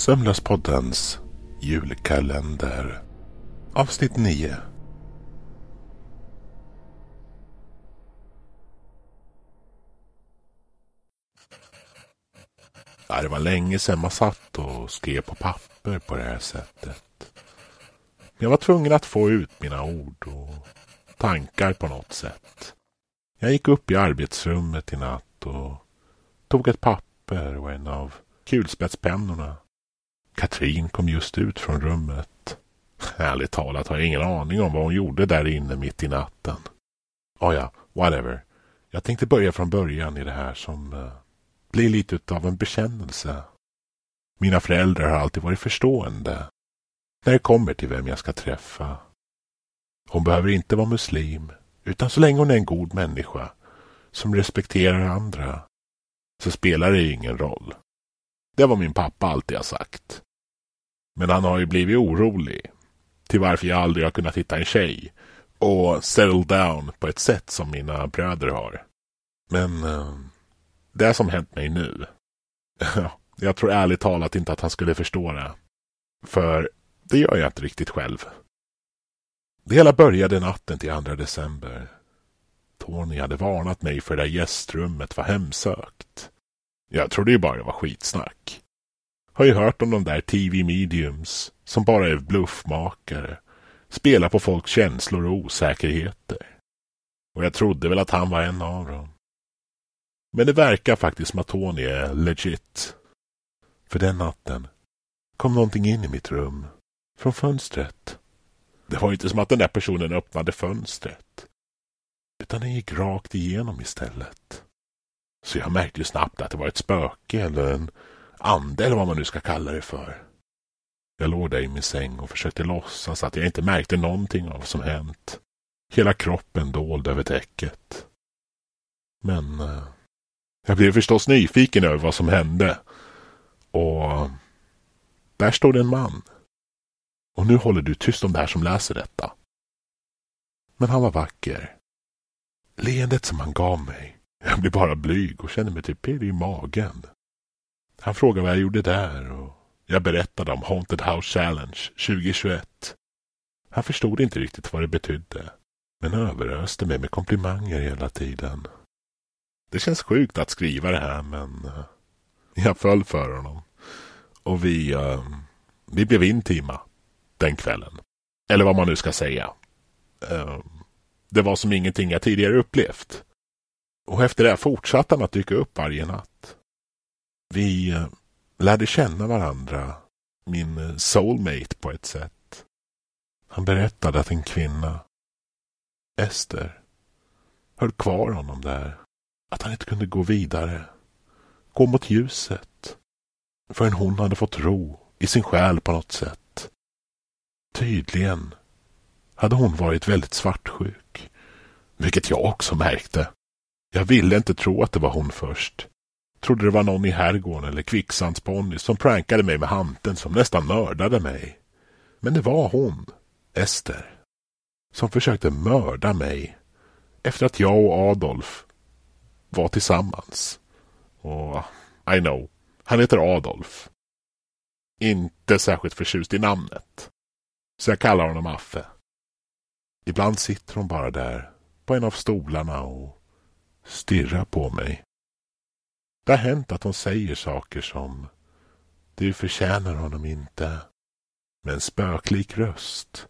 Sömnlöspoddens julkalender. Avsnitt 9. Ja, det var länge sedan man satt och skrev på papper på det här sättet. Jag var tvungen att få ut mina ord och tankar på något sätt. Jag gick upp i arbetsrummet i natt och tog ett papper och en av kulspetspennorna. Katrin kom just ut från rummet. Ärligt talat har jag ingen aning om vad hon gjorde där inne mitt i natten. Oh ja, whatever. Jag tänkte börja från början i det här som uh, blir lite av en bekännelse. Mina föräldrar har alltid varit förstående när det kommer till vem jag ska träffa. Hon behöver inte vara muslim, utan så länge hon är en god människa som respekterar andra så spelar det ingen roll. Det var min pappa alltid har sagt. Men han har ju blivit orolig till varför jag aldrig har kunnat hitta en tjej och settle down på ett sätt som mina bröder har. Men eh, det som hänt mig nu. jag tror ärligt talat inte att han skulle förstå det. För det gör jag inte riktigt själv. Det hela började natten till 2 december. Tony hade varnat mig för det där gästrummet var hemsökt. Jag trodde ju bara det var skitsnack. Har ju hört om de där TV mediums som bara är bluffmakare. Spelar på folks känslor och osäkerheter. Och jag trodde väl att han var en av dem. Men det verkar faktiskt som att Tony är legit. För den natten kom någonting in i mitt rum. Från fönstret. Det var inte som att den där personen öppnade fönstret. Utan den gick rakt igenom istället. Så jag märkte ju snabbt att det var ett spöke eller en ande eller vad man nu ska kalla det för. Jag låg där i min säng och försökte låtsas att jag inte märkte någonting av vad som hänt. Hela kroppen dold över täcket. Men eh, jag blev förstås nyfiken över vad som hände. Och där stod det en man. Och nu håller du tyst om det här som läser detta. Men han var vacker. Leendet som han gav mig jag blir bara blyg och känner mig typ pirrig i magen. Han frågade vad jag gjorde där och jag berättade om Haunted House Challenge 2021. Han förstod inte riktigt vad det betydde, men överöste mig med komplimanger hela tiden. Det känns sjukt att skriva det här, men eh, jag föll för honom. Och vi, uh, vi blev intima den kvällen. Eller vad man nu ska säga. Uh, det var som ingenting jag tidigare upplevt. Och efter det fortsatte han att dyka upp varje natt. Vi eh, lärde känna varandra, min soulmate på ett sätt. Han berättade att en kvinna, Ester, höll kvar honom där. Att han inte kunde gå vidare, gå mot ljuset, förrän hon hade fått ro i sin själ på något sätt. Tydligen hade hon varit väldigt svartsjuk, vilket jag också märkte. Jag ville inte tro att det var hon först. Trodde det var någon i herrgården eller kvicksandsponny som prankade mig med hanten som nästan mördade mig. Men det var hon, Ester, som försökte mörda mig efter att jag och Adolf var tillsammans. Och I know, han heter Adolf. Inte särskilt förtjust i namnet. Så jag kallar honom Affe. Ibland sitter hon bara där på en av stolarna och stirrar på mig. Det har hänt att hon säger saker som Du förtjänar honom inte. Med en spöklik röst.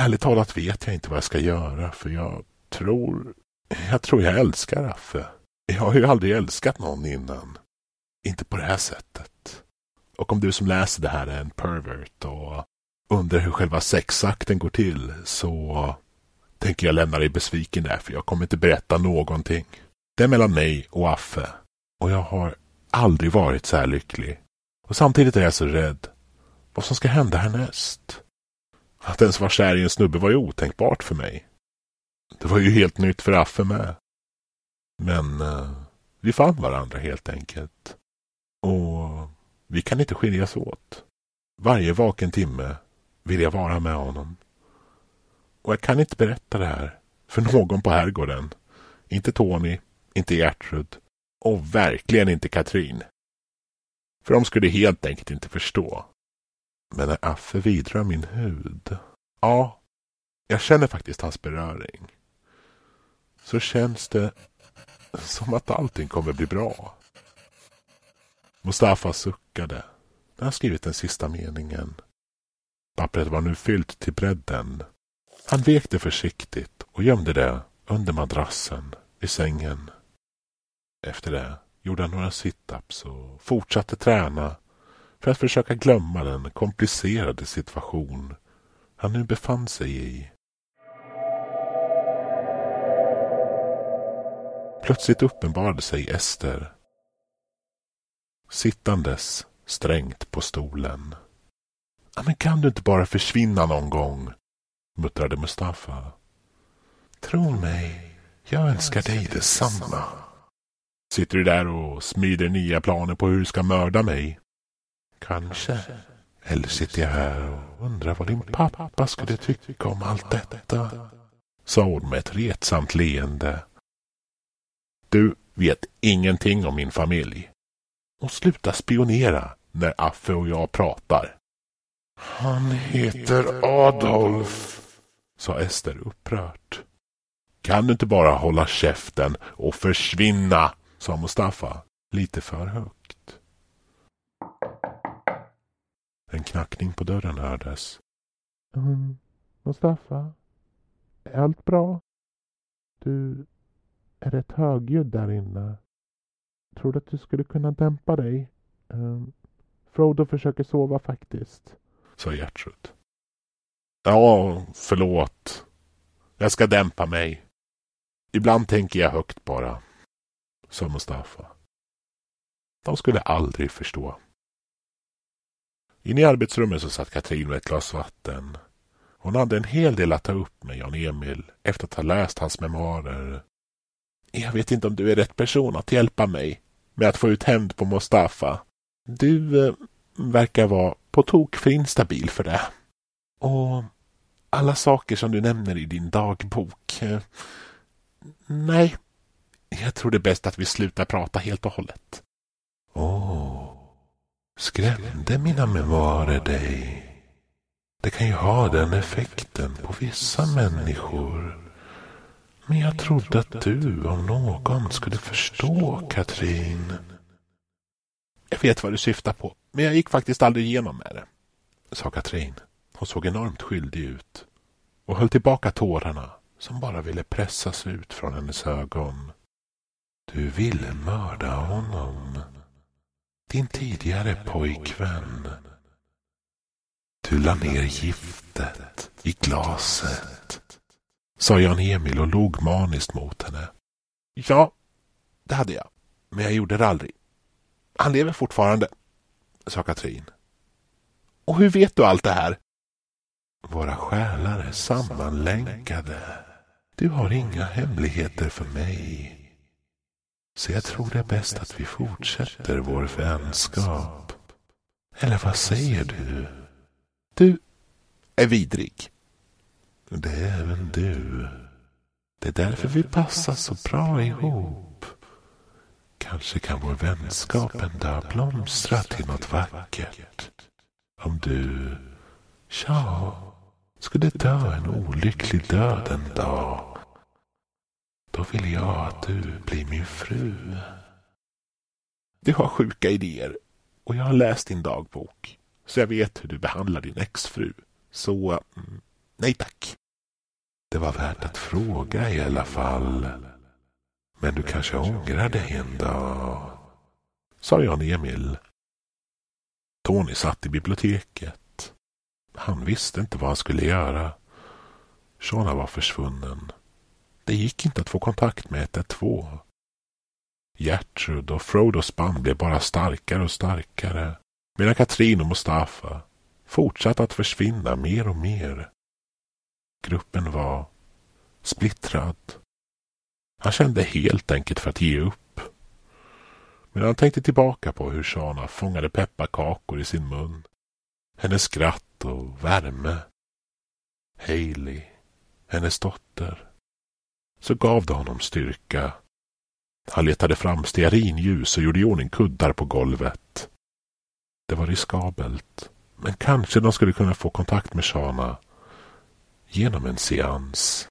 Ärligt talat vet jag inte vad jag ska göra för jag tror jag tror jag älskar Affe. Jag har ju aldrig älskat någon innan. Inte på det här sättet. Och om du som läser det här är en pervert och undrar hur själva sexakten går till så tänker jag lämna dig besviken där för jag kommer inte berätta någonting. Det är mellan mig och Affe. Och jag har aldrig varit så här lycklig. Och samtidigt är jag så rädd. Vad som ska hända härnäst. Att ens vara kär i en snubbe var ju otänkbart för mig. Det var ju helt nytt för Affe med. Men eh, vi fann varandra helt enkelt. Och vi kan inte skiljas åt. Varje vaken timme vill jag vara med honom. Och jag kan inte berätta det här för någon på herrgården. Inte Tony, inte Gertrud och verkligen inte Katrin. För de skulle helt enkelt inte förstå. Men när Affe vidrör min hud, ja, jag känner faktiskt hans beröring. Så känns det som att allting kommer bli bra. Mustafa suckade när han skrivit den sista meningen. Pappret var nu fyllt till bredden. Han vek det försiktigt och gömde det under madrassen i sängen. Efter det gjorde han några situps och fortsatte träna för att försöka glömma den komplicerade situation han nu befann sig i. Plötsligt uppenbarade sig Ester. Sittandes strängt på stolen. Men kan du inte bara försvinna någon gång? Muttrade Mustafa. Tro mig, jag önskar dig detsamma. Sitter du där och smider nya planer på hur du ska mörda mig? Kanske. Eller sitter jag här och undrar vad din pappa skulle tycka om allt detta? Sa hon med ett retsamt leende. Du vet ingenting om min familj. Och sluta spionera när Affe och jag pratar. Han heter Adolf, sa Ester upprört. Kan du inte bara hålla käften och försvinna, sa Mustafa lite för högt. En knackning på dörren hördes. Um, Mustafa, är allt bra? Du är rätt högljudd där inne. Tror du att du skulle kunna dämpa dig? Um, Frodo försöker sova faktiskt, sa Gertrud. Ja, förlåt. Jag ska dämpa mig. Ibland tänker jag högt bara, sa Mustafa. De skulle aldrig förstå. Inne i arbetsrummet så satt Katrin med ett glas vatten. Hon hade en hel del att ta upp med Jan-Emil efter att ha läst hans memoarer. Jag vet inte om du är rätt person att hjälpa mig med att få ut hämnd på Mustafa. Du eh, verkar vara på tok för instabil för det. Och alla saker som du nämner i din dagbok. Eh, nej, jag tror det är bäst att vi slutar prata helt och hållet. Åh, oh, skrämde mina memoarer dig? Det kan ju ha den effekten på vissa människor. Men jag trodde att du om någon skulle förstå, Katrin. Jag vet vad du syftar på, men jag gick faktiskt aldrig igenom med det, sa Katrin. Hon såg enormt skyldig ut och höll tillbaka tårarna som bara ville pressas ut från hennes ögon. Du ville mörda honom. Din tidigare pojkvän. Du la ner giftet i glaset, sa Jan-Emil och log maniskt mot henne. Ja, det hade jag, men jag gjorde det aldrig. Han lever fortfarande, sa Katrin. Och hur vet du allt det här? Våra själar är sammanlänkade. Du har inga hemligheter för mig. Så jag tror det är bäst att vi fortsätter vår vänskap. Eller vad säger du? Du är vidrig. Det är även du. Det är därför vi passar så bra ihop. Kanske kan vår vänskap en dag blomstra till något vackert. Om du, ja, skulle dö en olycklig död en dag. Då vill jag att du blir min fru. Du har sjuka idéer och jag har läst din dagbok. Så jag vet hur du behandlar din exfru. Så, mm, nej tack. Det var värt att fråga i alla fall. Men du kanske ångrar dig en dag? Sa Jan-Emil. Tony satt i biblioteket. Han visste inte vad han skulle göra. Shona var försvunnen. Det gick inte att få kontakt med 112. Gertrud och Frodos band blev bara starkare och starkare. Medan Katrin och Mustafa fortsatte att försvinna mer och mer. Gruppen var splittrad. Han kände helt enkelt för att ge upp. Men han tänkte tillbaka på hur Shana fångade pepparkakor i sin mun. Hennes skratt och värme. Haley, hennes dotter. Så gav det honom styrka. Han letade fram stearinljus och gjorde i ordning kuddar på golvet. Det var riskabelt, men kanske de skulle kunna få kontakt med Shana genom en seans.